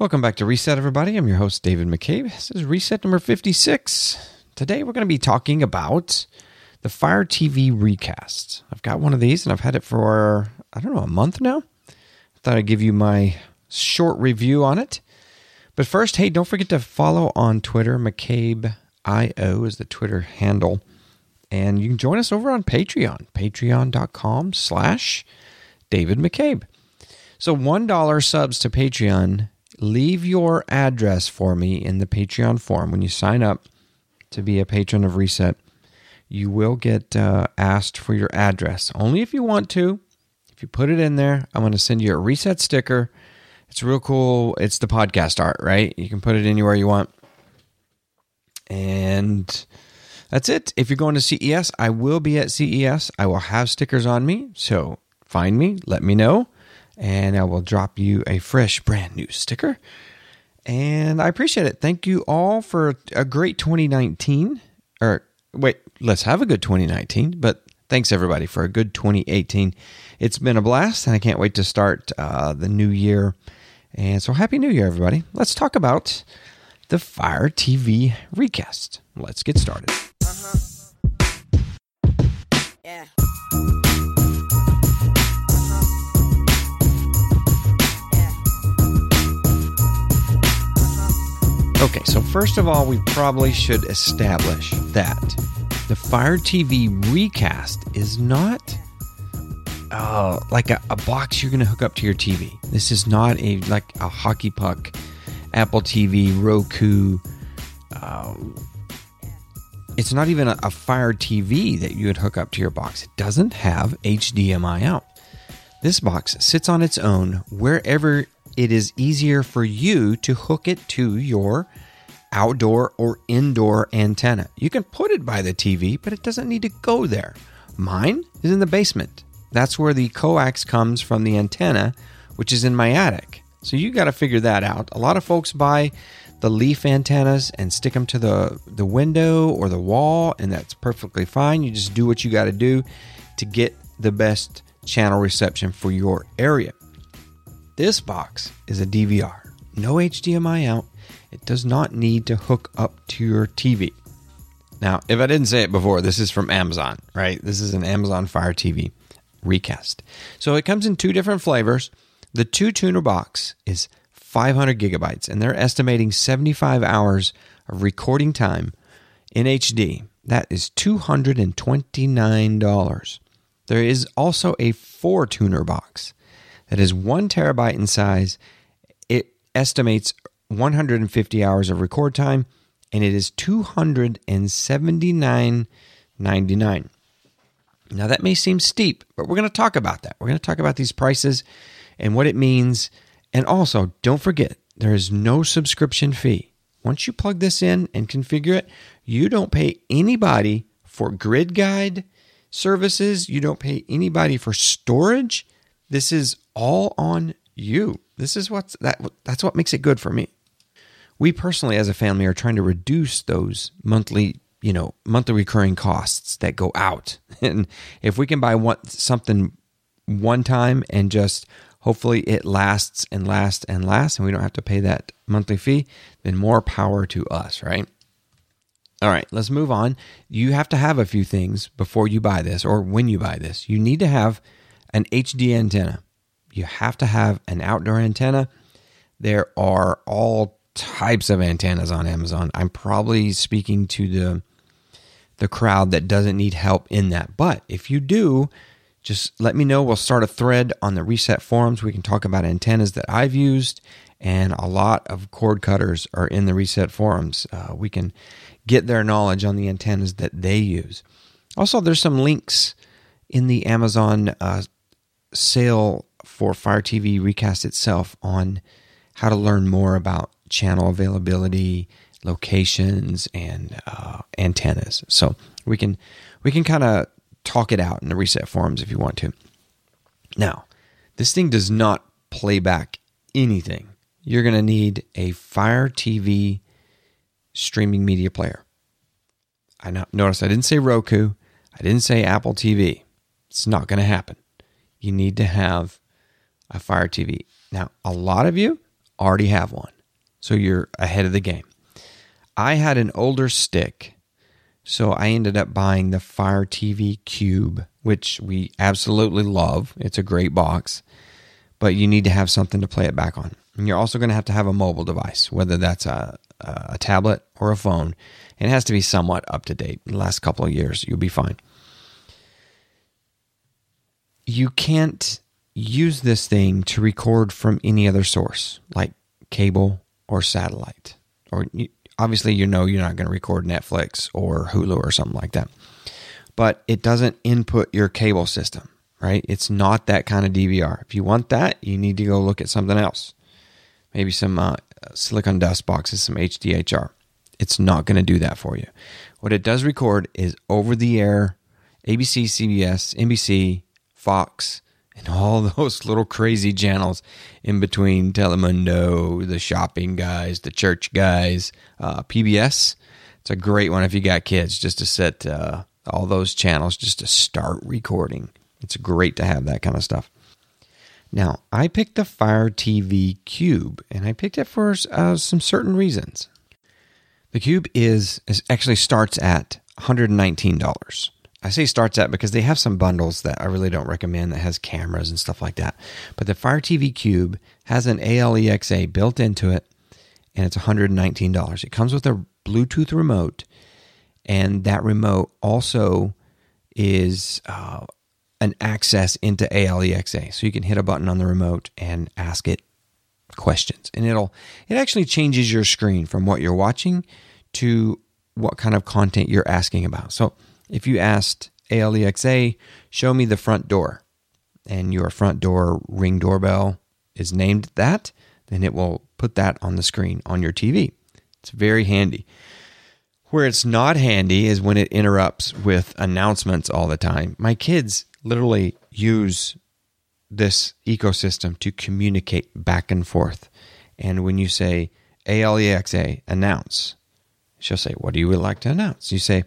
Welcome back to Reset, everybody. I'm your host, David McCabe. This is Reset number 56. Today, we're going to be talking about the Fire TV Recast. I've got one of these and I've had it for, I don't know, a month now. I thought I'd give you my short review on it. But first, hey, don't forget to follow on Twitter. McCabe.io is the Twitter handle. And you can join us over on Patreon, patreon.com slash David McCabe. So $1 subs to Patreon leave your address for me in the Patreon form. When you sign up to be a patron of Reset, you will get uh, asked for your address. Only if you want to. If you put it in there, I'm going to send you a Reset sticker. It's real cool. It's the podcast art, right? You can put it anywhere you want. And that's it. If you're going to CES, I will be at CES. I will have stickers on me. So find me, let me know and I will drop you a fresh, brand new sticker. And I appreciate it. Thank you all for a great 2019. Or wait, let's have a good 2019. But thanks everybody for a good 2018. It's been a blast, and I can't wait to start uh, the new year. And so, happy New Year, everybody. Let's talk about the Fire TV recast. Let's get started. Uh-huh. Yeah. Okay, so first of all, we probably should establish that the Fire TV recast is not uh, like a, a box you're going to hook up to your TV. This is not a like a hockey puck, Apple TV, Roku. Uh, it's not even a, a Fire TV that you would hook up to your box. It doesn't have HDMI out. This box sits on its own wherever it is easier for you to hook it to your outdoor or indoor antenna. You can put it by the TV, but it doesn't need to go there. Mine is in the basement. That's where the coax comes from the antenna, which is in my attic. So you got to figure that out. A lot of folks buy the leaf antennas and stick them to the, the window or the wall, and that's perfectly fine. You just do what you got to do to get the best channel reception for your area. This box is a DVR, no HDMI out, it does not need to hook up to your TV. Now, if I didn't say it before, this is from Amazon, right? This is an Amazon Fire TV recast. So it comes in two different flavors. The two tuner box is 500 gigabytes, and they're estimating 75 hours of recording time in HD. That is $229. There is also a four tuner box that is one terabyte in size. It estimates 150 hours of record time, and it is 279.99. Now that may seem steep, but we're going to talk about that. We're going to talk about these prices and what it means. And also, don't forget, there is no subscription fee. Once you plug this in and configure it, you don't pay anybody for grid guide services. You don't pay anybody for storage. This is all on you. This is what's that that's what makes it good for me. We personally as a family are trying to reduce those monthly you know monthly recurring costs that go out. And if we can buy one, something one time and just hopefully it lasts and lasts and lasts and we don't have to pay that monthly fee then more power to us right? All right let's move on. You have to have a few things before you buy this or when you buy this. You need to have an hd antenna you have to have an outdoor antenna there are all types of antennas on Amazon. I'm probably speaking to the the crowd that doesn't need help in that. But if you do, just let me know. We'll start a thread on the reset forums. We can talk about antennas that I've used, and a lot of cord cutters are in the reset forums. Uh, we can get their knowledge on the antennas that they use. Also, there's some links in the Amazon uh, sale for Fire TV Recast itself on how to learn more about channel availability, locations, and uh, antennas. So we can we can kind of talk it out in the reset forums if you want to. Now, this thing does not play back anything. You're going to need a Fire TV streaming media player. I noticed I didn't say Roku. I didn't say Apple TV. It's not going to happen. You need to have a Fire TV. Now, a lot of you already have one. So you're ahead of the game. I had an older stick, so I ended up buying the Fire TV Cube, which we absolutely love. It's a great box, but you need to have something to play it back on. And you're also going to have to have a mobile device, whether that's a, a tablet or a phone. It has to be somewhat up to date. In the last couple of years, you'll be fine. You can't use this thing to record from any other source, like cable or satellite. Or you, obviously, you know you're not going to record Netflix or Hulu or something like that. But it doesn't input your cable system, right? It's not that kind of DVR. If you want that, you need to go look at something else. Maybe some uh, SiliconDust boxes, some HDHR. It's not going to do that for you. What it does record is over the air ABC, CBS, NBC, Fox, and all those little crazy channels in between Telemundo, the shopping guys, the church guys, uh, PBS. It's a great one if you got kids just to set uh, all those channels just to start recording. It's great to have that kind of stuff. Now, I picked the Fire TV Cube, and I picked it for uh, some certain reasons. The Cube is, is actually starts at $119. I say starts at because they have some bundles that I really don't recommend that has cameras and stuff like that. But the Fire TV Cube has an ALEXA built into it, and it's $119. It comes with a Bluetooth remote, and that remote also is uh, an access into ALEXA. So you can hit a button on the remote and ask it questions. And it'll it actually changes your screen from what you're watching to what kind of content you're asking about. So if you asked ALEXA, show me the front door, and your front door ring doorbell is named that, then it will put that on the screen on your TV. It's very handy. Where it's not handy is when it interrupts with announcements all the time. My kids literally use this ecosystem to communicate back and forth. And when you say ALEXA, announce, she'll say, What do you would like to announce? You say,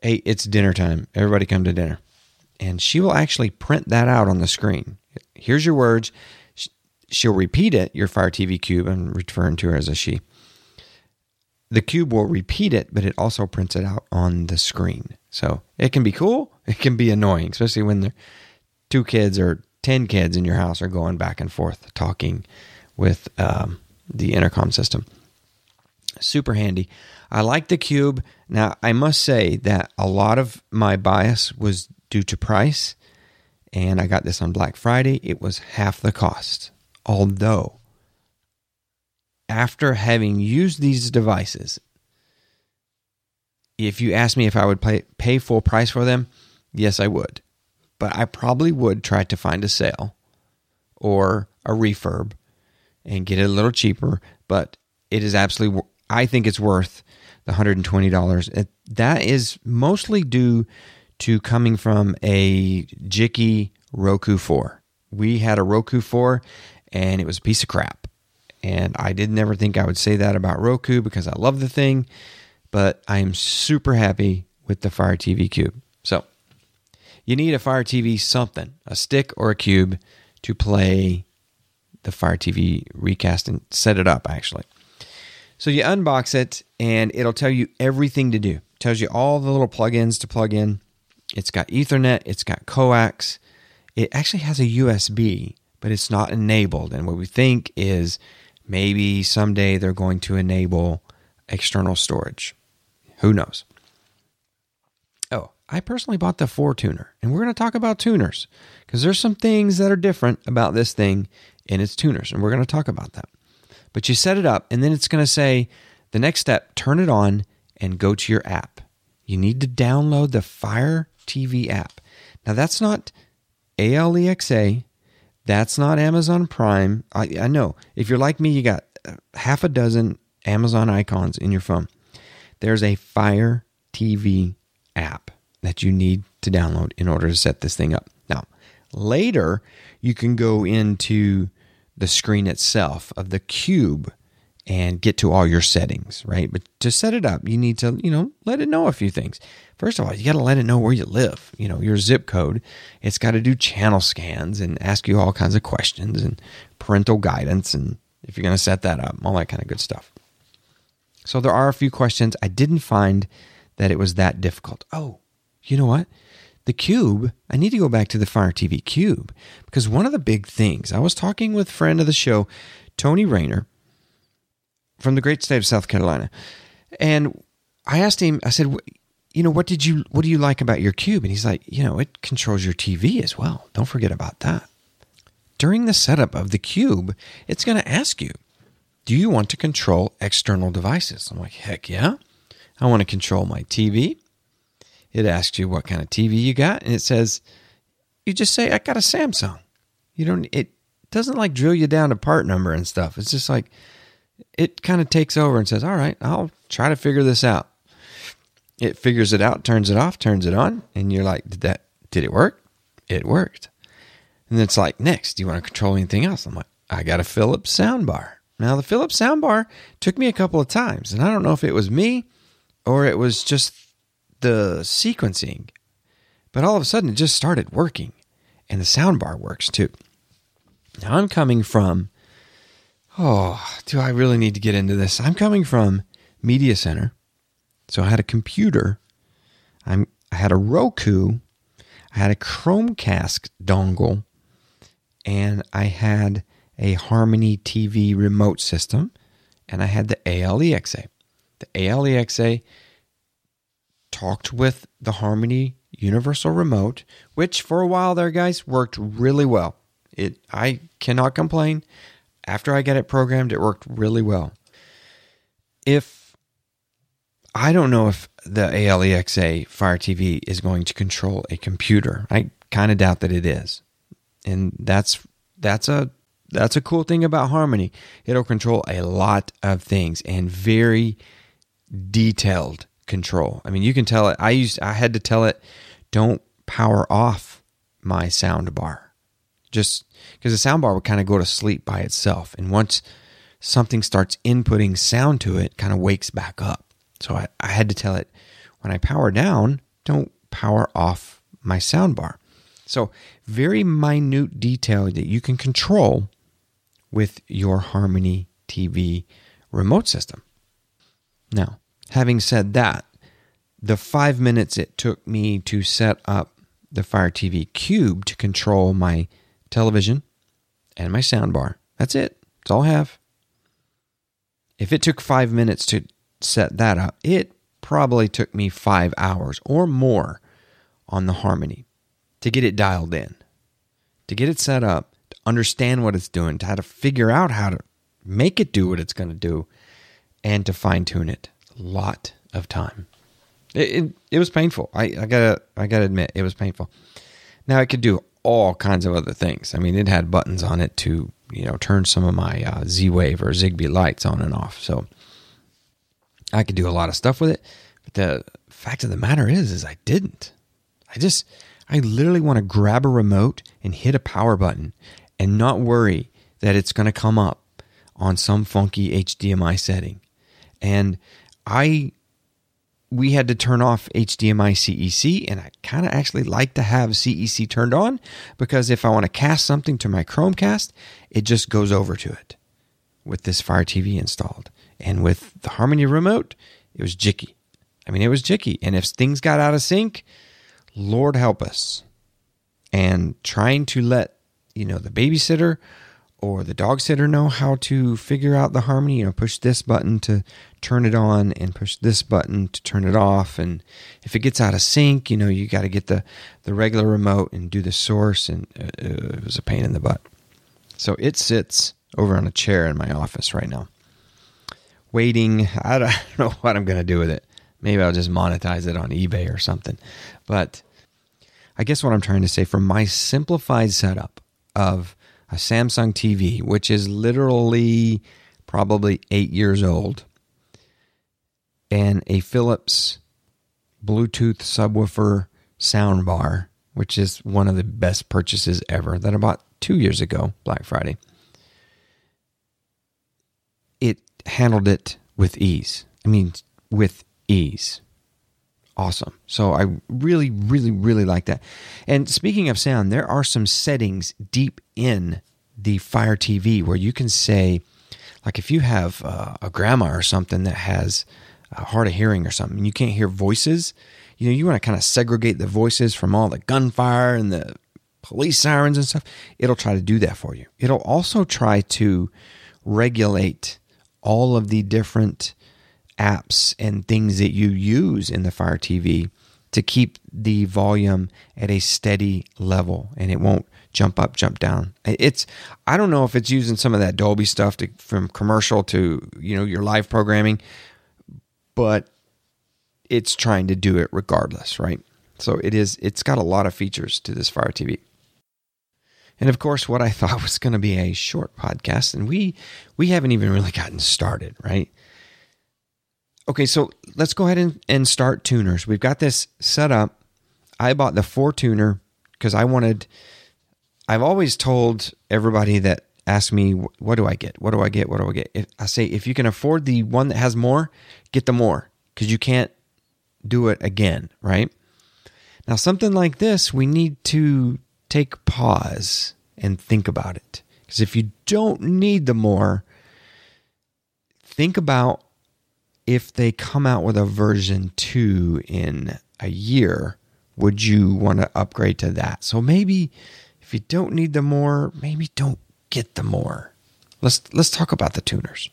Hey, it's dinner time. Everybody come to dinner. And she will actually print that out on the screen. Here's your words. She'll repeat it, your Fire TV Cube. I'm referring to her as a she. The cube will repeat it, but it also prints it out on the screen. So it can be cool. It can be annoying, especially when the two kids or 10 kids in your house are going back and forth talking with um, the intercom system. Super handy. I like the cube. Now, I must say that a lot of my bias was due to price, and I got this on Black Friday. It was half the cost. Although, after having used these devices, if you ask me if I would pay, pay full price for them, yes, I would. But I probably would try to find a sale or a refurb and get it a little cheaper. But it is absolutely, I think it's worth the $120. That is mostly due to coming from a Jiki Roku 4. We had a Roku 4 and it was a piece of crap. And I did never think I would say that about Roku because I love the thing, but I am super happy with the Fire TV Cube. So, you need a Fire TV something, a stick or a cube to play the Fire TV recast and set it up actually. So you unbox it and it'll tell you everything to do. It tells you all the little plugins to plug in. It's got Ethernet, it's got coax. It actually has a USB, but it's not enabled. And what we think is maybe someday they're going to enable external storage. Who knows? Oh, I personally bought the 4 tuner, and we're going to talk about tuners because there's some things that are different about this thing in its tuners, and we're going to talk about that. But you set it up, and then it's going to say the next step turn it on and go to your app. You need to download the Fire TV app. Now, that's not ALEXA, that's not Amazon Prime. I, I know if you're like me, you got uh, half a dozen Amazon icons in your phone. There's a Fire TV app that you need to download in order to set this thing up. Now, later, you can go into the screen itself of the cube and get to all your settings, right? But to set it up, you need to, you know, let it know a few things. First of all, you got to let it know where you live, you know, your zip code. It's got to do channel scans and ask you all kinds of questions and parental guidance and if you're going to set that up, all that kind of good stuff. So there are a few questions. I didn't find that it was that difficult. Oh, you know what? The cube, I need to go back to the Fire TV cube because one of the big things, I was talking with a friend of the show, Tony Rayner from the great state of South Carolina. And I asked him, I said, you know, what did you, what do you like about your cube? And he's like, you know, it controls your TV as well. Don't forget about that. During the setup of the cube, it's going to ask you, do you want to control external devices? I'm like, heck yeah. I want to control my TV. It asks you what kind of TV you got, and it says, you just say, I got a Samsung. You don't, it doesn't like drill you down to part number and stuff. It's just like, it kind of takes over and says, all right, I'll try to figure this out. It figures it out, turns it off, turns it on, and you're like, did that, did it work? It worked. And it's like, next, do you want to control anything else? I'm like, I got a Philips soundbar. Now, the Philips soundbar took me a couple of times, and I don't know if it was me or it was just the sequencing, but all of a sudden it just started working, and the soundbar works too. Now, I'm coming from, oh, do I really need to get into this? I'm coming from Media Center. So I had a computer, I'm, I had a Roku, I had a Chromecast dongle, and I had a Harmony TV remote system, and I had the ALEXA. The ALEXA talked with the Harmony Universal Remote, which for a while there, guys, worked really well. It I cannot complain. After I got it programmed, it worked really well. If I don't know if the ALEXA Fire TV is going to control a computer. I kind of doubt that it is. And that's that's a that's a cool thing about Harmony. It'll control a lot of things and very detailed control. I mean, you can tell it. I used I had to tell it don't power off my sound bar. Just because the sound bar would kind of go to sleep by itself and once something starts inputting sound to it, kind of wakes back up. So I, I had to tell it when I power down, don't power off my sound bar. So, very minute detail that you can control with your Harmony TV remote system. Now, having said that, the five minutes it took me to set up the Fire TV Cube to control my television and my soundbar. That's it. That's all I have. If it took five minutes to set that up, it probably took me five hours or more on the Harmony to get it dialed in, to get it set up, to understand what it's doing, to how to figure out how to make it do what it's going to do, and to fine tune it. Lot of time. It, it, it was painful. I, I gotta I gotta admit it was painful. Now it could do all kinds of other things. I mean, it had buttons on it to you know turn some of my uh, Z Wave or Zigbee lights on and off. So I could do a lot of stuff with it. But the fact of the matter is, is I didn't. I just I literally want to grab a remote and hit a power button and not worry that it's going to come up on some funky HDMI setting. And I we had to turn off HDMI CEC, and I kind of actually like to have CEC turned on because if I want to cast something to my Chromecast, it just goes over to it with this Fire TV installed. And with the Harmony remote, it was jicky. I mean, it was jicky. And if things got out of sync, Lord help us. And trying to let you know, the babysitter or the dog sitter know how to figure out the harmony. You know, push this button to turn it on and push this button to turn it off. And if it gets out of sync, you know, you got to get the, the regular remote and do the source. And uh, it was a pain in the butt. So it sits over on a chair in my office right now, waiting. I don't know what I'm going to do with it. Maybe I'll just monetize it on eBay or something. But I guess what I'm trying to say from my simplified setup, of a Samsung TV, which is literally probably eight years old, and a Philips Bluetooth subwoofer soundbar, which is one of the best purchases ever that I bought two years ago, Black Friday. It handled it with ease. I mean, with ease awesome. So I really, really, really like that. And speaking of sound, there are some settings deep in the Fire TV where you can say, Like if you have uh, a grandma or something that has hard of hearing or something, and you can't hear voices, you know, you want to kind of segregate the voices from all the gunfire and the police sirens and stuff. It'll try to do that for you. It'll also try to regulate all of the different apps and things that you use in the Fire TV to keep the volume at a steady level and it won't jump up, jump down. It's I don't know if it's using some of that Dolby stuff to, from commercial to you know your live programming, but it's trying to do it regardless, right? So it is. It's got a lot of features to this Fire TV. And of course, what I thought was going to be a short podcast, and we we haven't even really gotten started, right? Okay, so let's go ahead and, and start tuners. We've got this set up. I bought the four tuner because I wanted. I've always told everybody that ask me, "What do I get? What do I get? What do I get?" If, I say, if you can afford the one that has more, get the more because you can't do it again, right? Now, something like this, we need to take pause and think about it. Because if you don't need the more, think about if they come out with a version 2 in a year, would you want to upgrade to that? So maybe if you don't need the more, maybe don't get the more. Let's let's talk about the tuners.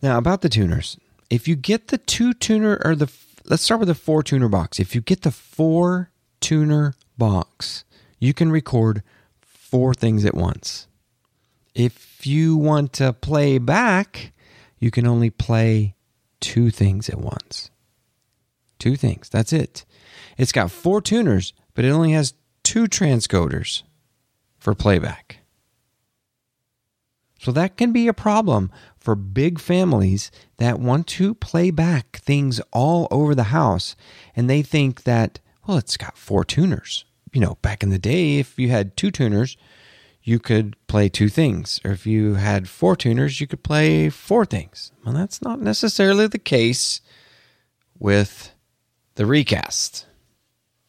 Now, about the tuners. If you get the two tuner or the let's start with the four tuner box. If you get the four tuner box, you can record four things at once. If you want to play back, you can only play two things at once. Two things. That's it. It's got four tuners, but it only has two transcoders for playback. So that can be a problem for big families that want to play back things all over the house and they think that, well, it's got four tuners you know, back in the day, if you had two tuners, you could play two things. Or if you had four tuners, you could play four things. Well, that's not necessarily the case with the recast.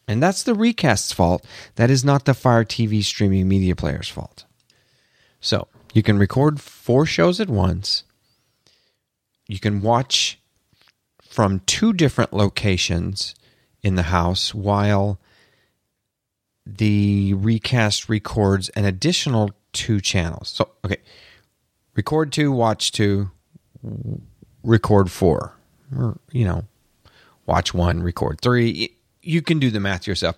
And that's the recast's fault. That is not the Fire TV streaming media player's fault. So you can record four shows at once. You can watch from two different locations in the house while the recast records an additional two channels. So, okay, record two, watch two, record four, or, you know, watch one, record three. You can do the math yourself.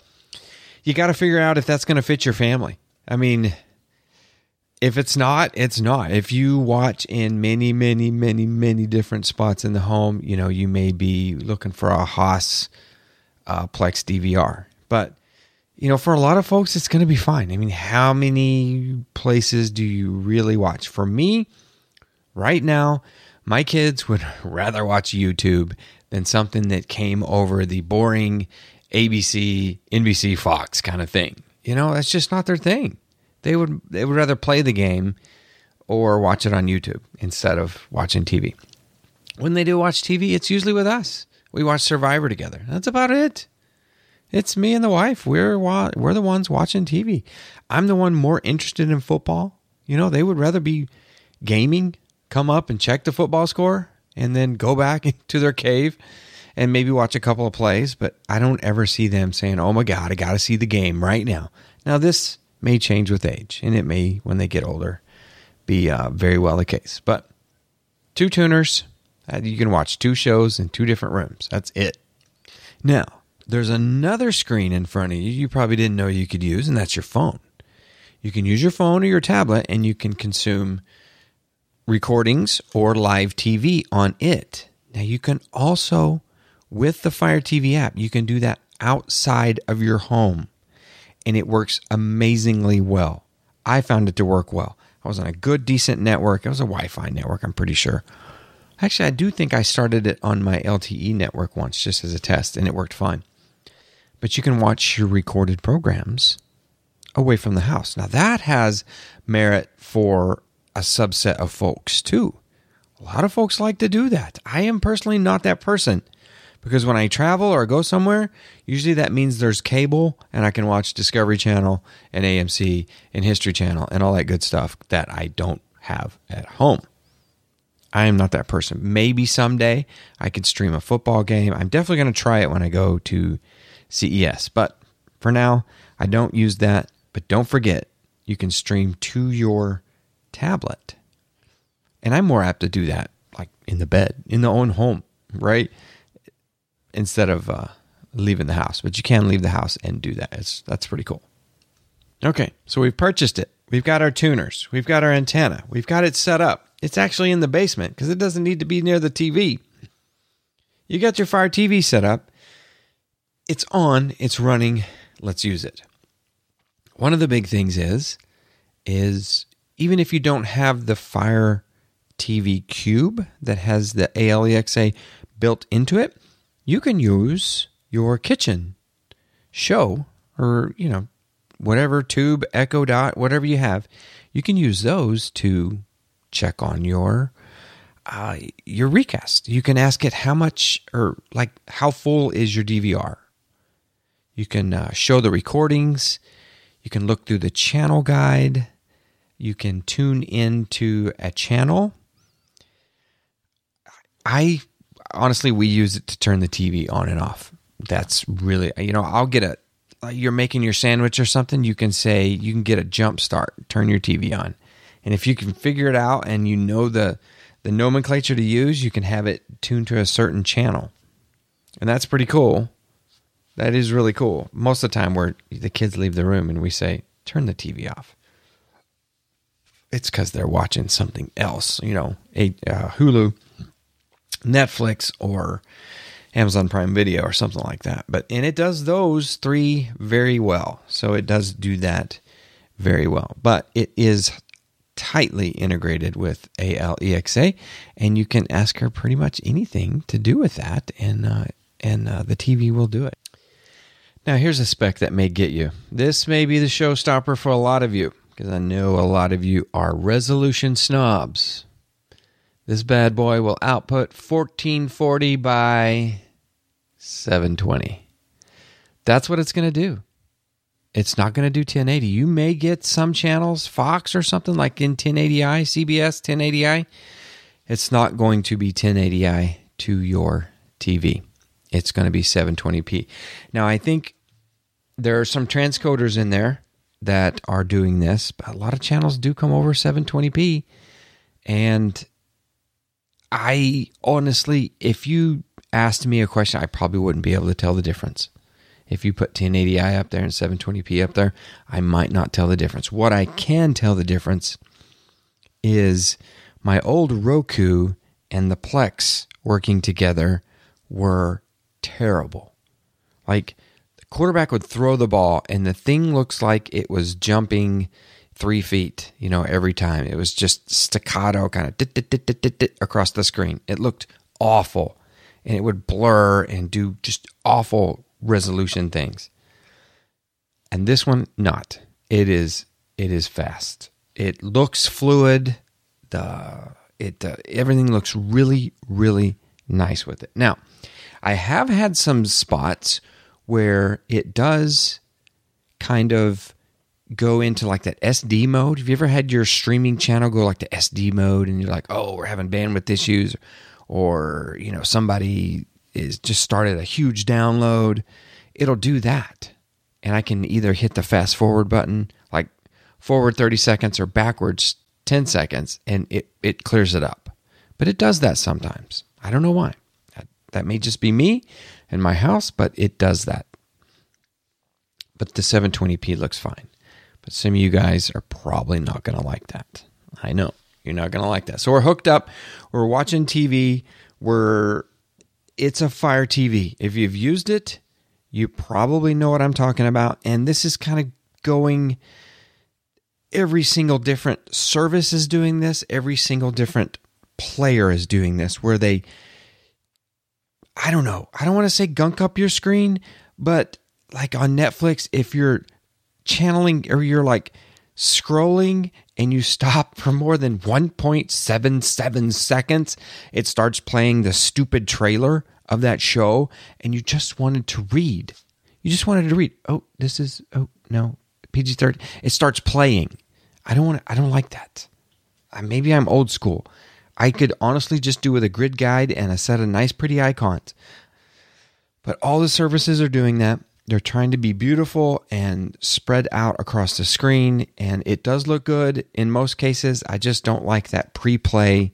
You got to figure out if that's going to fit your family. I mean, if it's not, it's not. If you watch in many, many, many, many different spots in the home, you know, you may be looking for a Haas uh, Plex DVR. But you know, for a lot of folks, it's going to be fine. I mean, how many places do you really watch? For me, right now, my kids would rather watch YouTube than something that came over the boring ABC, NBC, Fox kind of thing. You know, that's just not their thing. They would they would rather play the game or watch it on YouTube instead of watching TV. When they do watch TV, it's usually with us. We watch Survivor together. That's about it. It's me and the wife. We're we're the ones watching TV. I'm the one more interested in football. You know, they would rather be gaming, come up and check the football score, and then go back into their cave and maybe watch a couple of plays. But I don't ever see them saying, "Oh my God, I got to see the game right now." Now this may change with age, and it may when they get older be uh, very well the case. But two tuners, uh, you can watch two shows in two different rooms. That's it. Now there's another screen in front of you you probably didn't know you could use, and that's your phone. You can use your phone or your tablet and you can consume recordings or live TV on it. Now, you can also, with the Fire TV app, you can do that outside of your home, and it works amazingly well. I found it to work well. I was on a good, decent network. It was a Wi Fi network, I'm pretty sure. Actually, I do think I started it on my LTE network once just as a test, and it worked fine but you can watch your recorded programs away from the house. Now, that has merit for a subset of folks too. A lot of folks like to do that. I am personally not that person because when I travel or go somewhere, usually that means there's cable and I can watch Discovery Channel and AMC and History Channel and all that good stuff that I don't have at home. I am not that person. Maybe someday I could stream a football game. I'm definitely going to try it when I go to CES. But for now, I don't use that. But don't forget, you can stream to your tablet. And I'm more apt to do that like in the bed, in the own home, right? Instead of uh, leaving the house. But you can leave the house and do that. It's, that's pretty cool. Okay, so we've purchased it. We've got our tuners. We've got our antenna. We've got it set up. It's actually in the basement because it doesn't need to be near the TV. You got your Fire TV set up. It's on, it's running. Let's use it. One of the big things is is even if you don't have the Fire TV Cube that has the ALEXA built into it, you can use your kitchen show or, you know, whatever tube, Echo Dot, whatever you have, you can use those to check on your uh, your recast. You can ask it how much or like how full is your DVR. You can uh, show the recordings. You can look through the channel guide. You can tune into a channel. I honestly, we use it to turn the TV on and off. That's really, you know, I'll get a, you're making your sandwich or something, you can say, you can get a jump start, turn your TV on. And if you can figure it out and you know the, the nomenclature to use, you can have it tuned to a certain channel. And that's pretty cool. That is really cool. Most of the time, where the kids leave the room and we say, turn the TV off. It's because they're watching something else, you know, a uh, Hulu, Netflix, or Amazon Prime Video or something like that. But and it does those three very well. So it does do that very well. But it is tightly integrated with ALEXA, and you can ask her pretty much anything to do with that, and uh, and uh, the TV will do it. Now, here's a spec that may get you. This may be the showstopper for a lot of you, because I know a lot of you are resolution snobs. This bad boy will output 1440 by 720. That's what it's going to do. It's not going to do 1080. You may get some channels, Fox or something like in 1080i, CBS 1080i. It's not going to be 1080i to your TV. It's going to be 720p. Now, I think there are some transcoders in there that are doing this, but a lot of channels do come over 720p. And I honestly, if you asked me a question, I probably wouldn't be able to tell the difference. If you put 1080i up there and 720p up there, I might not tell the difference. What I can tell the difference is my old Roku and the Plex working together were terrible. Like the quarterback would throw the ball and the thing looks like it was jumping three feet, you know, every time. It was just staccato kind of across the screen. It looked awful and it would blur and do just awful resolution things. And this one, not. It is. It is fast. It looks fluid. The it uh, everything looks really really nice with it. Now, I have had some spots where it does kind of go into like that SD mode. Have you ever had your streaming channel go like to SD mode and you're like, oh, we're having bandwidth issues, or you know somebody is just started a huge download, it'll do that. And I can either hit the fast forward button, like forward 30 seconds or backwards 10 seconds, and it, it clears it up. But it does that sometimes. I don't know why. That, may just be me and my house, but it does that. But the 720p looks fine. But some of you guys are probably not going to like that. I know. You're not going to like that. So we're hooked up. We're watching TV. We're it's a Fire TV. If you've used it, you probably know what I'm talking about. And this is kind of going, every single different service is doing this, every single different player is doing this, where they, I don't know, I don't want to say gunk up your screen, but like on Netflix, if you're channeling or you're like scrolling and you stop for more than 1.77 seconds, it starts playing the stupid trailer of that show and you just wanted to read. You just wanted to read. Oh, this is oh no, PG-13. It starts playing. I don't want to, I don't like that. Maybe I'm old school, I could honestly just do with a grid guide and a set of nice, pretty icons. But all the services are doing that. They're trying to be beautiful and spread out across the screen, and it does look good in most cases. I just don't like that pre play.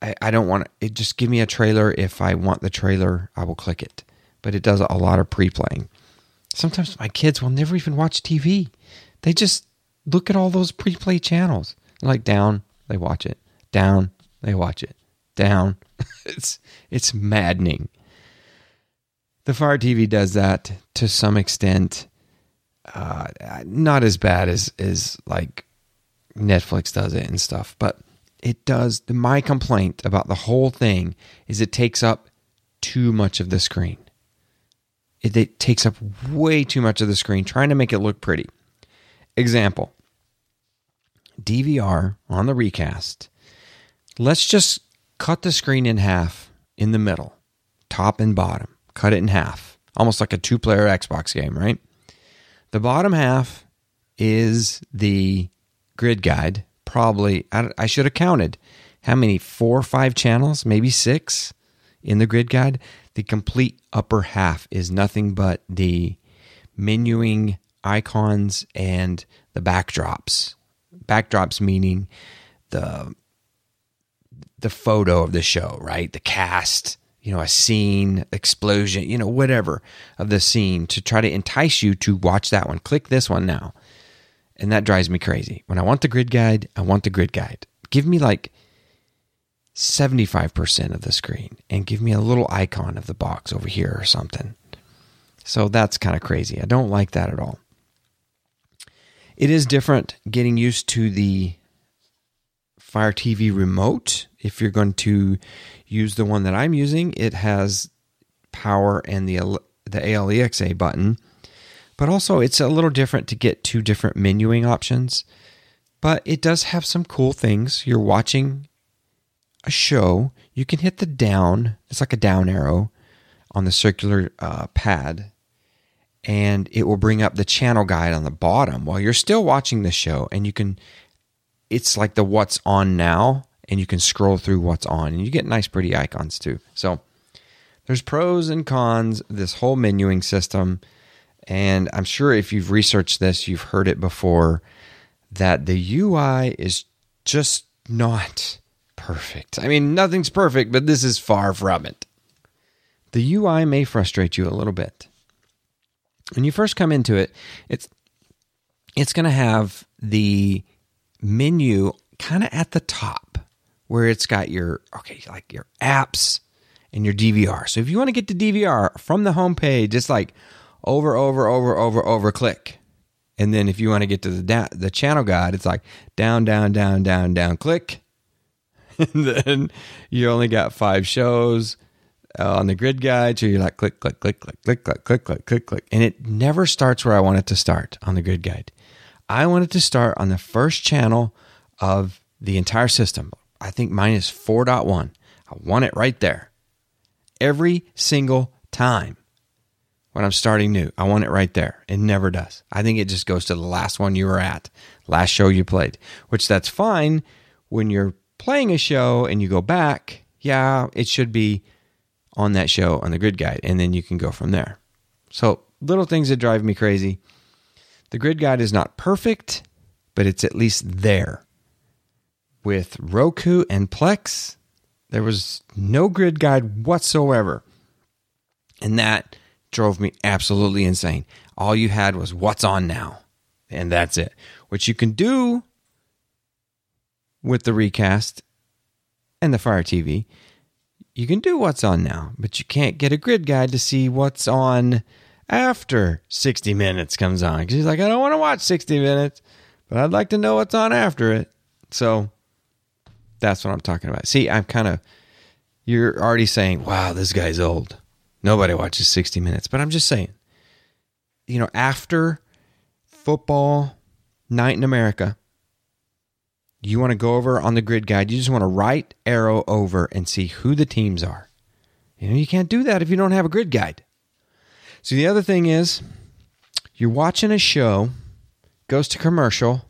I, I don't want it. Just give me a trailer. If I want the trailer, I will click it. But it does a lot of pre playing. Sometimes my kids will never even watch TV. They just look at all those pre play channels. Like down, they watch it. Down, they watch it. Down. it's it's maddening. The Fire TV does that to some extent. Uh, not as bad as as like Netflix does it and stuff, but it does. My complaint about the whole thing is it takes up too much of the screen. It, it takes up way too much of the screen, trying to make it look pretty. Example: DVR on the recast. Let's just cut the screen in half in the middle, top and bottom cut it in half, almost like a two player Xbox game, right? The bottom half is the grid guide. Probably, I, I should have counted how many, four or five channels, maybe six in the grid guide. The complete upper half is nothing but the menuing icons and the backdrops. Backdrops meaning the the photo of the show, right? The cast, you know, a scene, explosion, you know, whatever of the scene to try to entice you to watch that one. Click this one now. And that drives me crazy. When I want the grid guide, I want the grid guide. Give me like 75% of the screen and give me a little icon of the box over here or something. So that's kind of crazy. I don't like that at all. It is different getting used to the Fire TV remote. If you're going to use the one that I'm using, it has power and the the ALEXA button. But also it's a little different to get two different menuing options. But it does have some cool things. You're watching a show, you can hit the down, it's like a down arrow on the circular uh, pad, and it will bring up the channel guide on the bottom while you're still watching the show. And you can it's like the what's on now and you can scroll through what's on and you get nice pretty icons too. So there's pros and cons this whole menuing system and I'm sure if you've researched this you've heard it before that the UI is just not perfect. I mean nothing's perfect but this is far from it. The UI may frustrate you a little bit. When you first come into it, it's it's going to have the menu kind of at the top where it's got your okay like your apps and your DVR. So if you want to get to DVR from the home page, it's like over over over over over click. And then if you want to get to the da- the channel guide, it's like down down down down down click. and then you only got five shows uh, on the grid guide, so you're like click click click click click click click click click click, and it never starts where I want it to start on the grid guide. I wanted to start on the first channel of the entire system. I think mine is 4.1. I want it right there. Every single time when I'm starting new, I want it right there. It never does. I think it just goes to the last one you were at, last show you played, which that's fine when you're playing a show and you go back. Yeah, it should be on that show on the grid guide, and then you can go from there. So, little things that drive me crazy. The grid guide is not perfect, but it's at least there. With Roku and Plex, there was no grid guide whatsoever. And that drove me absolutely insane. All you had was what's on now. And that's it. Which you can do with the recast and the Fire TV. You can do what's on now, but you can't get a grid guide to see what's on after 60 minutes comes on. Because he's like, I don't want to watch 60 minutes, but I'd like to know what's on after it. So that's what I'm talking about. See, I'm kind of, you're already saying, wow, this guy's old. Nobody watches 60 minutes. But I'm just saying, you know, after football night in America, you want to go over on the grid guide. You just want to right arrow over and see who the teams are. You know, you can't do that if you don't have a grid guide. So the other thing is, you're watching a show, goes to commercial,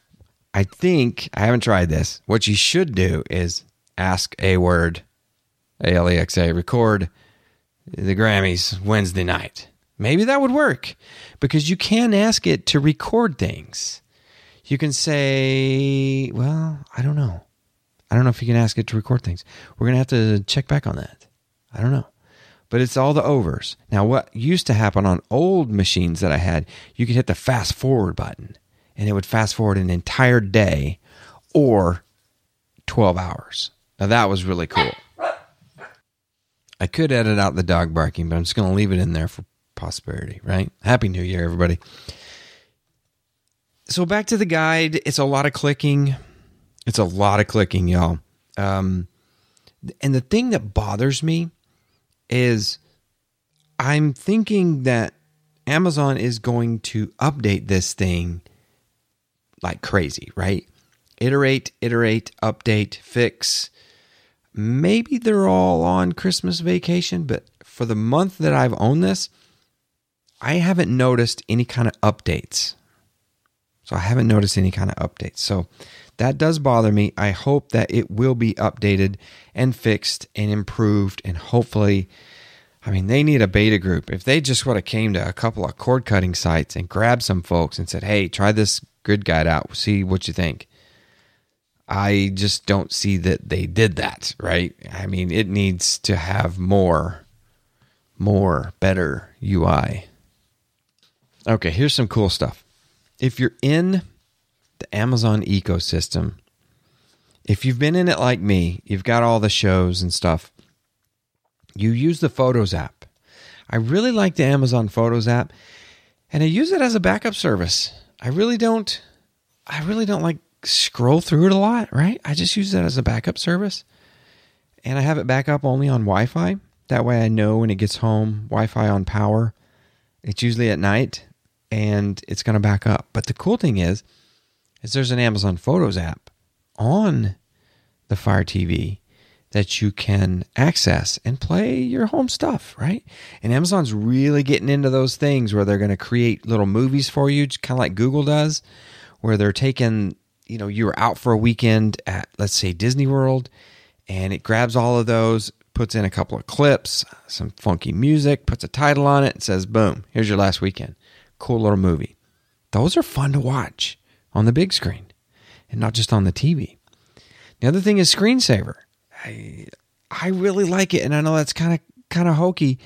I think I haven't tried this. What you should do is ask a word, Alexa, record the Grammys Wednesday night. Maybe that would work because you can ask it to record things. You can say, well, I don't know. I don't know if you can ask it to record things. We're going to have to check back on that. I don't know. But it's all the overs. Now, what used to happen on old machines that I had, you could hit the fast forward button and it would fast forward an entire day or 12 hours. Now, that was really cool. I could edit out the dog barking, but I'm just going to leave it in there for prosperity, right? Happy New Year, everybody. So, back to the guide. It's a lot of clicking it's a lot of clicking, y'all. Um, and the thing that bothers me is I'm thinking that Amazon is going to update this thing like crazy, right? Iterate, iterate, update, fix. Maybe they're all on Christmas vacation, but for the month that I've owned this, I haven't noticed any kind of updates. So I haven't noticed any kind of updates. So that does bother me. I hope that it will be updated and fixed and improved and hopefully I mean they need a beta group. If they just would have came to a couple of cord cutting sites and grabbed some folks and said, "Hey, try this grid guide out. See what you think." I just don't see that they did that, right? I mean, it needs to have more more better UI. Okay, here's some cool stuff. If you're in the Amazon ecosystem. If you've been in it like me, you've got all the shows and stuff. You use the Photos app. I really like the Amazon Photos app and I use it as a backup service. I really don't I really don't like scroll through it a lot, right? I just use that as a backup service. And I have it back up only on Wi-Fi. That way I know when it gets home, Wi-Fi on power. It's usually at night and it's going to back up. But the cool thing is is there's an Amazon Photos app on the Fire TV that you can access and play your home stuff, right? And Amazon's really getting into those things where they're going to create little movies for you, kind of like Google does, where they're taking, you know, you were out for a weekend at, let's say, Disney World, and it grabs all of those, puts in a couple of clips, some funky music, puts a title on it, and says, boom, here's your last weekend. Cool little movie. Those are fun to watch on the big screen and not just on the TV. The other thing is screensaver. I I really like it, and I know that's kind of kind of hokey,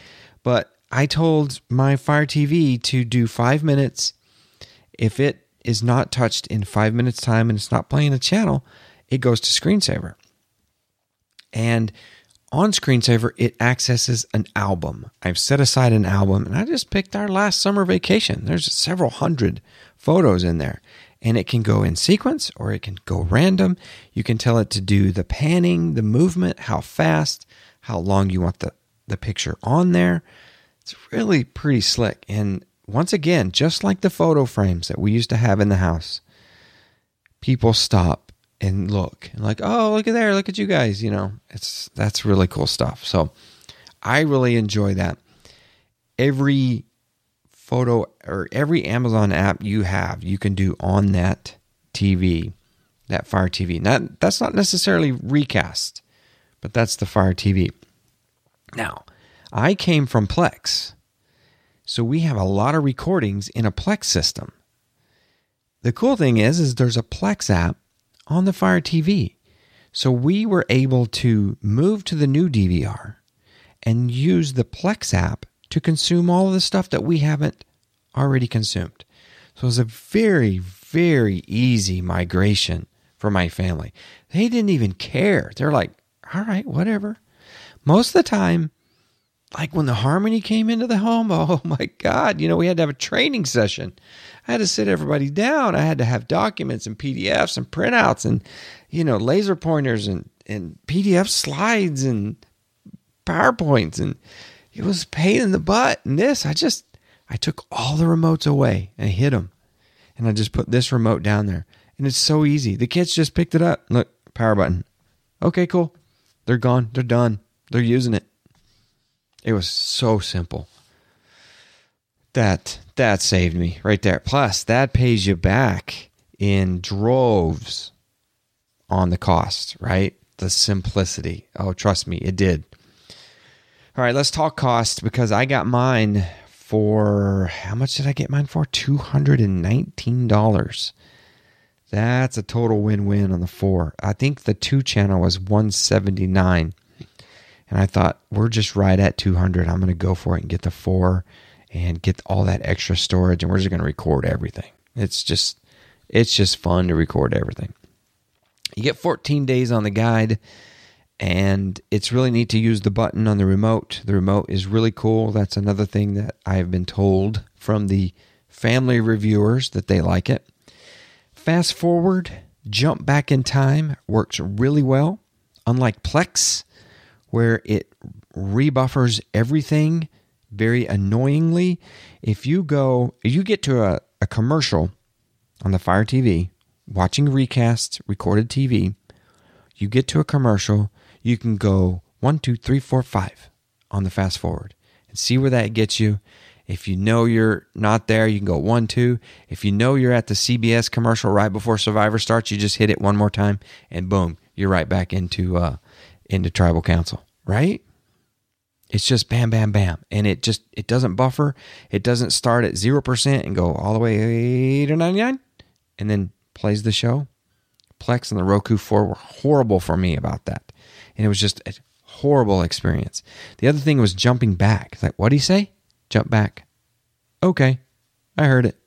but I told my Fire TV to do five minutes. If it is not touched in five minutes time and it's not playing a channel, it goes to screensaver. And on screensaver, it accesses an album. I've set aside an album, and I just picked our last summer vacation. There's several hundred photos in there and it can go in sequence or it can go random. You can tell it to do the panning, the movement, how fast, how long you want the, the picture on there. It's really pretty slick. And once again, just like the photo frames that we used to have in the house, people stop and look and like, oh, look at there, look at you guys. You know, it's that's really cool stuff. So I really enjoy that. Every photo or every Amazon app you have, you can do on that TV, that Fire TV. Not, that's not necessarily recast, but that's the Fire TV. Now, I came from Plex, so we have a lot of recordings in a Plex system. The cool thing is, is there's a Plex app on the Fire TV. So we were able to move to the new DVR and use the Plex app to consume all of the stuff that we haven't already consumed. So it was a very, very easy migration for my family. They didn't even care. They're like, all right, whatever. Most of the time, like when the Harmony came into the home, oh my God, you know, we had to have a training session. I had to sit everybody down. I had to have documents and PDFs and printouts and, you know, laser pointers and, and PDF slides and PowerPoints. And it was pain in the butt. And this, I just, I took all the remotes away and hid them. And I just put this remote down there. And it's so easy. The kids just picked it up. Look, power button. Okay, cool. They're gone. They're done. They're using it. It was so simple. That that saved me right there. Plus, that pays you back in droves on the cost, right? The simplicity. Oh, trust me, it did. All right, let's talk cost because I got mine for how much did I get mine for? $219. That's a total win-win on the 4. I think the 2 channel was 179. And I thought we're just right at 200. I'm going to go for it and get the 4 and get all that extra storage and we're just going to record everything. It's just it's just fun to record everything. You get 14 days on the guide and it's really neat to use the button on the remote. The remote is really cool. That's another thing that I have been told from the family reviewers that they like it. Fast forward, jump back in time works really well. Unlike Plex, where it rebuffers everything very annoyingly. If you go, you get to a, a commercial on the Fire TV, watching recasts, recorded TV, you get to a commercial, you can go one, two, three, four, five on the fast forward and see where that gets you. If you know you're not there, you can go one, two. If you know you're at the CBS commercial right before Survivor starts, you just hit it one more time, and boom, you're right back into uh, into Tribal Council. Right? It's just bam, bam, bam, and it just it doesn't buffer. It doesn't start at zero percent and go all the way eight to ninety nine, and then plays the show. Plex and the Roku Four were horrible for me about that, and it was just a horrible experience. The other thing was jumping back. Like, what do you say? Jump back. Okay, I heard it.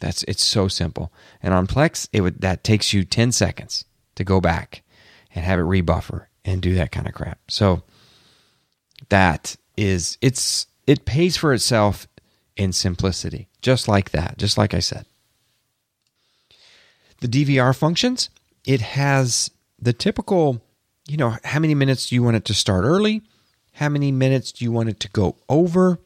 That's it's so simple. And on Plex, it would that takes you 10 seconds to go back and have it rebuffer and do that kind of crap. So that is it's it pays for itself in simplicity. Just like that, just like I said. The DVR functions, it has the typical, you know, how many minutes do you want it to start early? How many minutes do you want it to go over?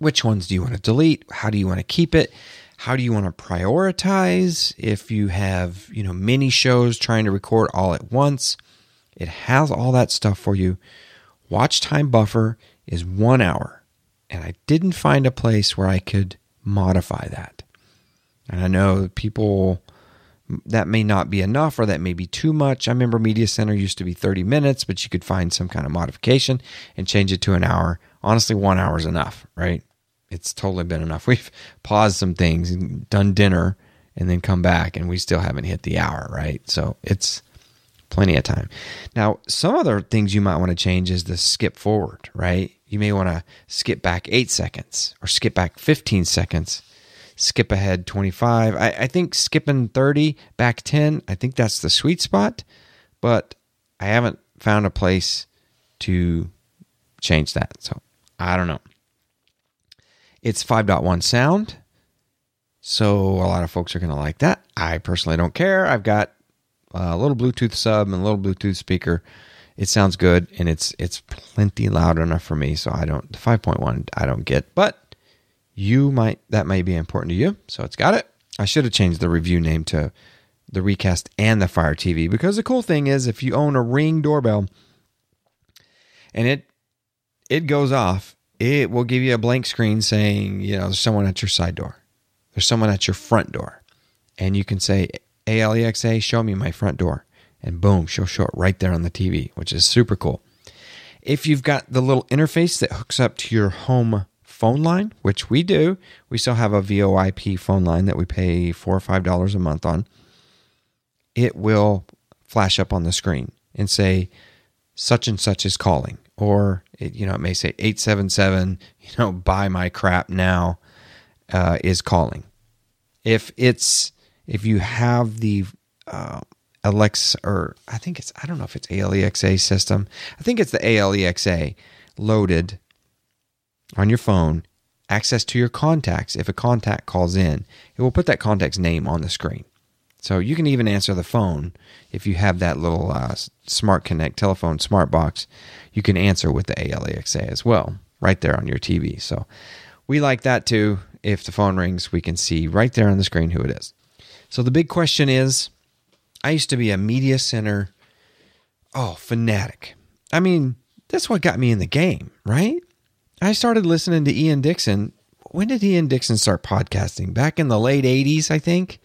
Which ones do you want to delete? How do you want to keep it? How do you want to prioritize? If you have, you know, many shows trying to record all at once, it has all that stuff for you. Watch time buffer is one hour. And I didn't find a place where I could modify that. And I know people that may not be enough or that may be too much. I remember Media Center used to be 30 minutes, but you could find some kind of modification and change it to an hour. Honestly, one hour is enough, right? It's totally been enough. We've paused some things and done dinner and then come back and we still haven't hit the hour, right? So it's plenty of time. Now, some other things you might want to change is the skip forward, right? You may want to skip back eight seconds or skip back 15 seconds skip ahead 25. I, I think skipping 30 back 10, I think that's the sweet spot, but I haven't found a place to change that. So I don't know. It's 5.1 sound. So a lot of folks are going to like that. I personally don't care. I've got a little Bluetooth sub and a little Bluetooth speaker. It sounds good and it's it's plenty loud enough for me. So I don't the 5.1 I don't get, but you might that may be important to you. So it's got it. I should have changed the review name to the recast and the Fire TV because the cool thing is if you own a Ring doorbell and it it goes off, it will give you a blank screen saying, you know, there's someone at your side door. There's someone at your front door. And you can say Alexa, show me my front door. And boom, she'll show it right there on the TV, which is super cool. If you've got the little interface that hooks up to your home phone line, which we do. We still have a VoIP phone line that we pay four or five dollars a month on. It will flash up on the screen and say such and such is calling, or it, you know it may say eight seven seven. You know, buy my crap now uh, is calling. If it's if you have the uh, Alexa or I think it's I don't know if it's ALEXA system. I think it's the ALEXA loaded on your phone, access to your contacts. If a contact calls in, it will put that contact's name on the screen. So you can even answer the phone if you have that little uh, Smart Connect telephone smart box. You can answer with the ALEXA as well, right there on your TV. So we like that too. If the phone rings, we can see right there on the screen who it is. So the big question is I used to be a media center, oh, fanatic. I mean, that's what got me in the game, right? I started listening to Ian Dixon. When did Ian Dixon start podcasting? Back in the late 80s, I think.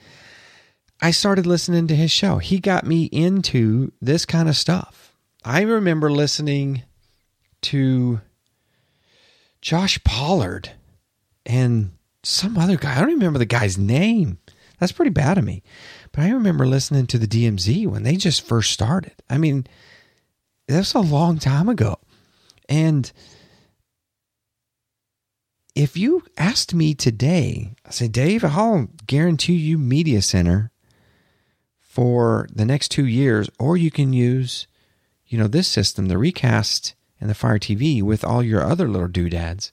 I started listening to his show. He got me into this kind of stuff. I remember listening to Josh Pollard and some other guy. I don't remember the guy's name. That's pretty bad of me. But I remember listening to the DMZ when they just first started. I mean, that's a long time ago. And if you asked me today, I say, Dave, I'll guarantee you Media Center for the next two years, or you can use, you know, this system, the Recast and the Fire TV with all your other little doodads.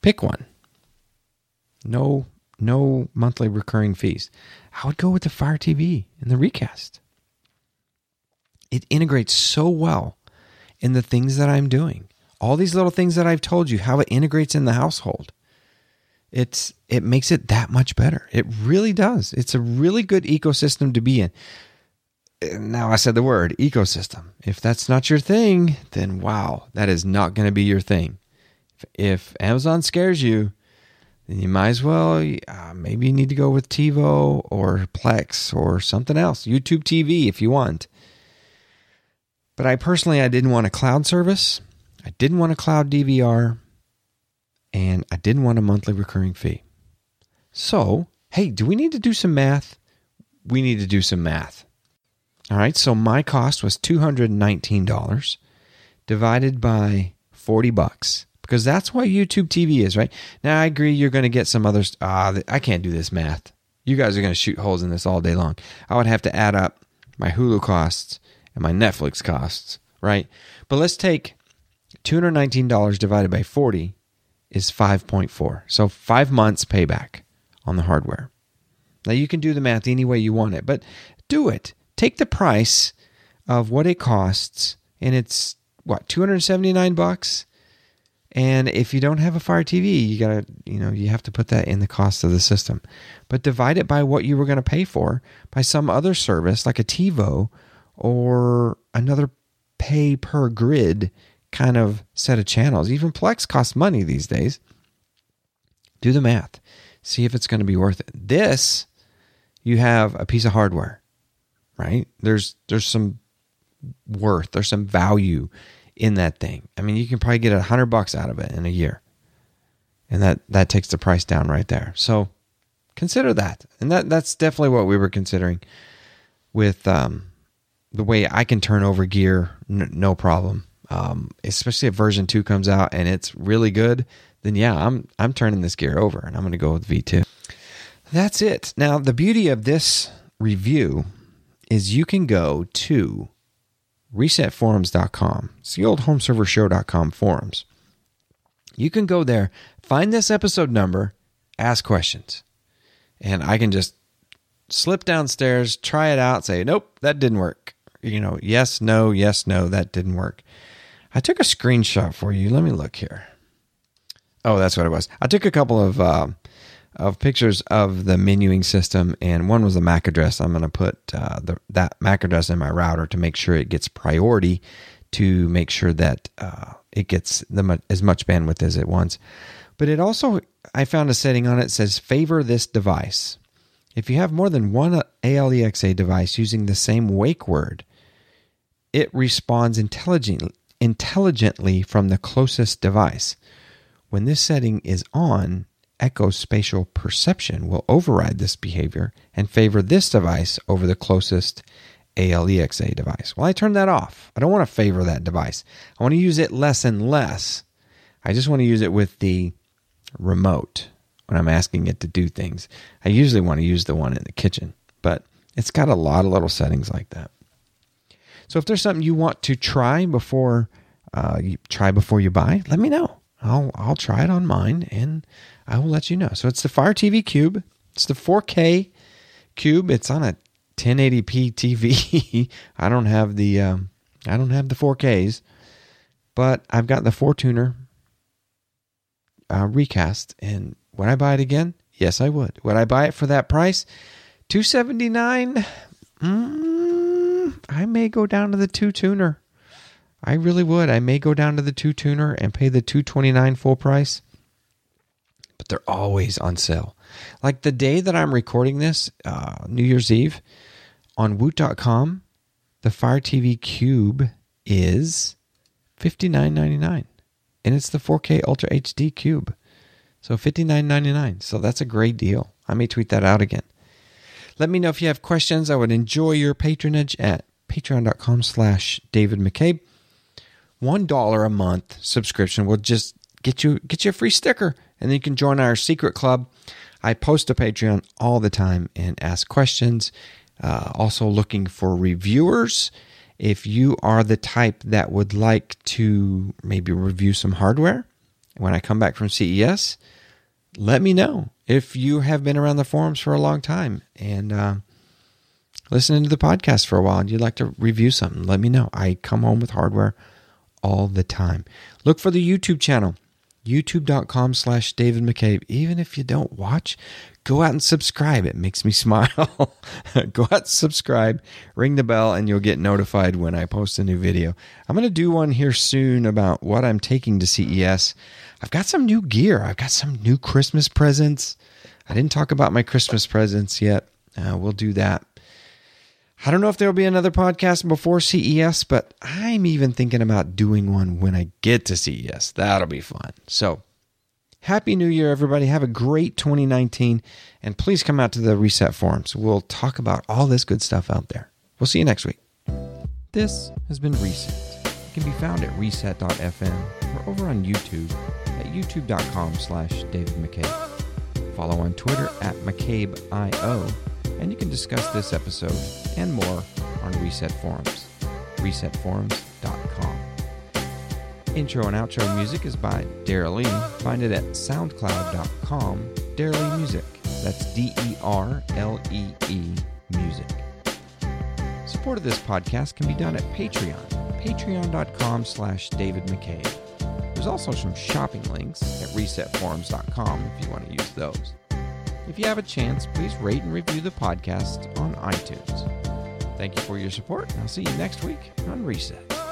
Pick one. No, no monthly recurring fees. I would go with the Fire TV and the Recast. It integrates so well in the things that I'm doing. All these little things that I've told you, how it integrates in the household. It's it makes it that much better. It really does. It's a really good ecosystem to be in. Now I said the word ecosystem. If that's not your thing, then wow, that is not going to be your thing. If Amazon scares you, then you might as well uh, maybe you need to go with TiVo or Plex or something else. YouTube TV if you want. But I personally I didn't want a cloud service. I didn't want a cloud DVR and I didn't want a monthly recurring fee. So, hey, do we need to do some math? We need to do some math. All right, so my cost was $219 divided by 40 bucks because that's what YouTube TV is, right? Now I agree you're going to get some others ah I can't do this math. You guys are going to shoot holes in this all day long. I would have to add up my Hulu costs and my Netflix costs, right? But let's take $219 divided by 40 is 5.4. So 5 months payback on the hardware. Now you can do the math any way you want it, but do it. Take the price of what it costs and it's what 279 bucks and if you don't have a Fire TV, you got to, you know, you have to put that in the cost of the system. But divide it by what you were to pay for by some other service like a TiVo or another pay per grid kind of set of channels. Even Plex costs money these days. Do the math. See if it's going to be worth it. This you have a piece of hardware, right? There's there's some worth, there's some value in that thing. I mean, you can probably get a hundred bucks out of it in a year, and that that takes the price down right there. So consider that, and that that's definitely what we were considering with um, the way I can turn over gear, n- no problem. Um, especially if version two comes out and it's really good, then yeah, I'm I'm turning this gear over and I'm going to go with V2. That's it. Now the beauty of this review is you can go to resetforums.com. It's the old homeservershow.com forums. You can go there, find this episode number, ask questions. And I can just slip downstairs, try it out, say, nope, that didn't work. You know, yes, no, yes, no, that didn't work. I took a screenshot for you. Let me look here. Oh, that's what it was. I took a couple of uh, of pictures of the menuing system, and one was the MAC address. I'm going to put uh, the, that MAC address in my router to make sure it gets priority to make sure that uh, it gets the, as much bandwidth as it wants. But it also, I found a setting on it says favor this device. If you have more than one ALEXA device using the same wake word, it responds intelligently, intelligently from the closest device. When this setting is on, Echo Spatial Perception will override this behavior and favor this device over the closest ALEXA device. Well, I turn that off. I don't want to favor that device. I want to use it less and less. I just want to use it with the remote when I'm asking it to do things. I usually want to use the one in the kitchen, but it's got a lot of little settings like that. So if there's something you want to try before uh, you try before you buy, let me know. I'll I'll try it on mine and I will let you know. So it's the Fire TV Cube. It's the 4K Cube. It's on a 1080p TV. I don't have the um, I don't have the 4Ks, but I've got the four tuner uh, recast. And would I buy it again? Yes, I would. Would I buy it for that price? 279 mm, I may go down to the two tuner. I really would. I may go down to the two tuner and pay the 229 full price. But they're always on sale. Like the day that I'm recording this, uh, New Year's Eve, on Woot.com, the Fire TV Cube is $59.99. And it's the 4K Ultra HD Cube. So $59.99. So that's a great deal. I may tweet that out again. Let me know if you have questions. I would enjoy your patronage at patreon.com slash David McCabe. One dollar a month subscription will just get you get you a free sticker, and then you can join our secret club. I post to Patreon all the time and ask questions. Uh, also looking for reviewers. If you are the type that would like to maybe review some hardware when I come back from CES, let me know. If you have been around the forums for a long time and uh, listening to the podcast for a while and you'd like to review something, let me know. I come home with hardware all the time. Look for the YouTube channel, youtube.com slash David McCabe. Even if you don't watch, go out and subscribe. It makes me smile. go out and subscribe, ring the bell, and you'll get notified when I post a new video. I'm going to do one here soon about what I'm taking to CES. I've got some new gear. I've got some new Christmas presents. I didn't talk about my Christmas presents yet. Uh, we'll do that. I don't know if there'll be another podcast before CES, but I'm even thinking about doing one when I get to CES. That'll be fun. So, Happy New Year, everybody. Have a great 2019. And please come out to the Reset Forums. We'll talk about all this good stuff out there. We'll see you next week. This has been Reset. It can be found at reset.fm or over on YouTube at youtube.com slash David McCabe. Follow on Twitter at McCabeIO, and you can discuss this episode and more on Reset Forums, resetforums.com. Intro and outro music is by Daryl Lee. Find it at soundcloud.com, Daryl Music. That's D E R L E E Music. Support of this podcast can be done at Patreon, patreon.com slash David McCabe. There's also some shopping links at resetforums.com if you want to use those. If you have a chance, please rate and review the podcast on iTunes. Thank you for your support, and I'll see you next week on Reset.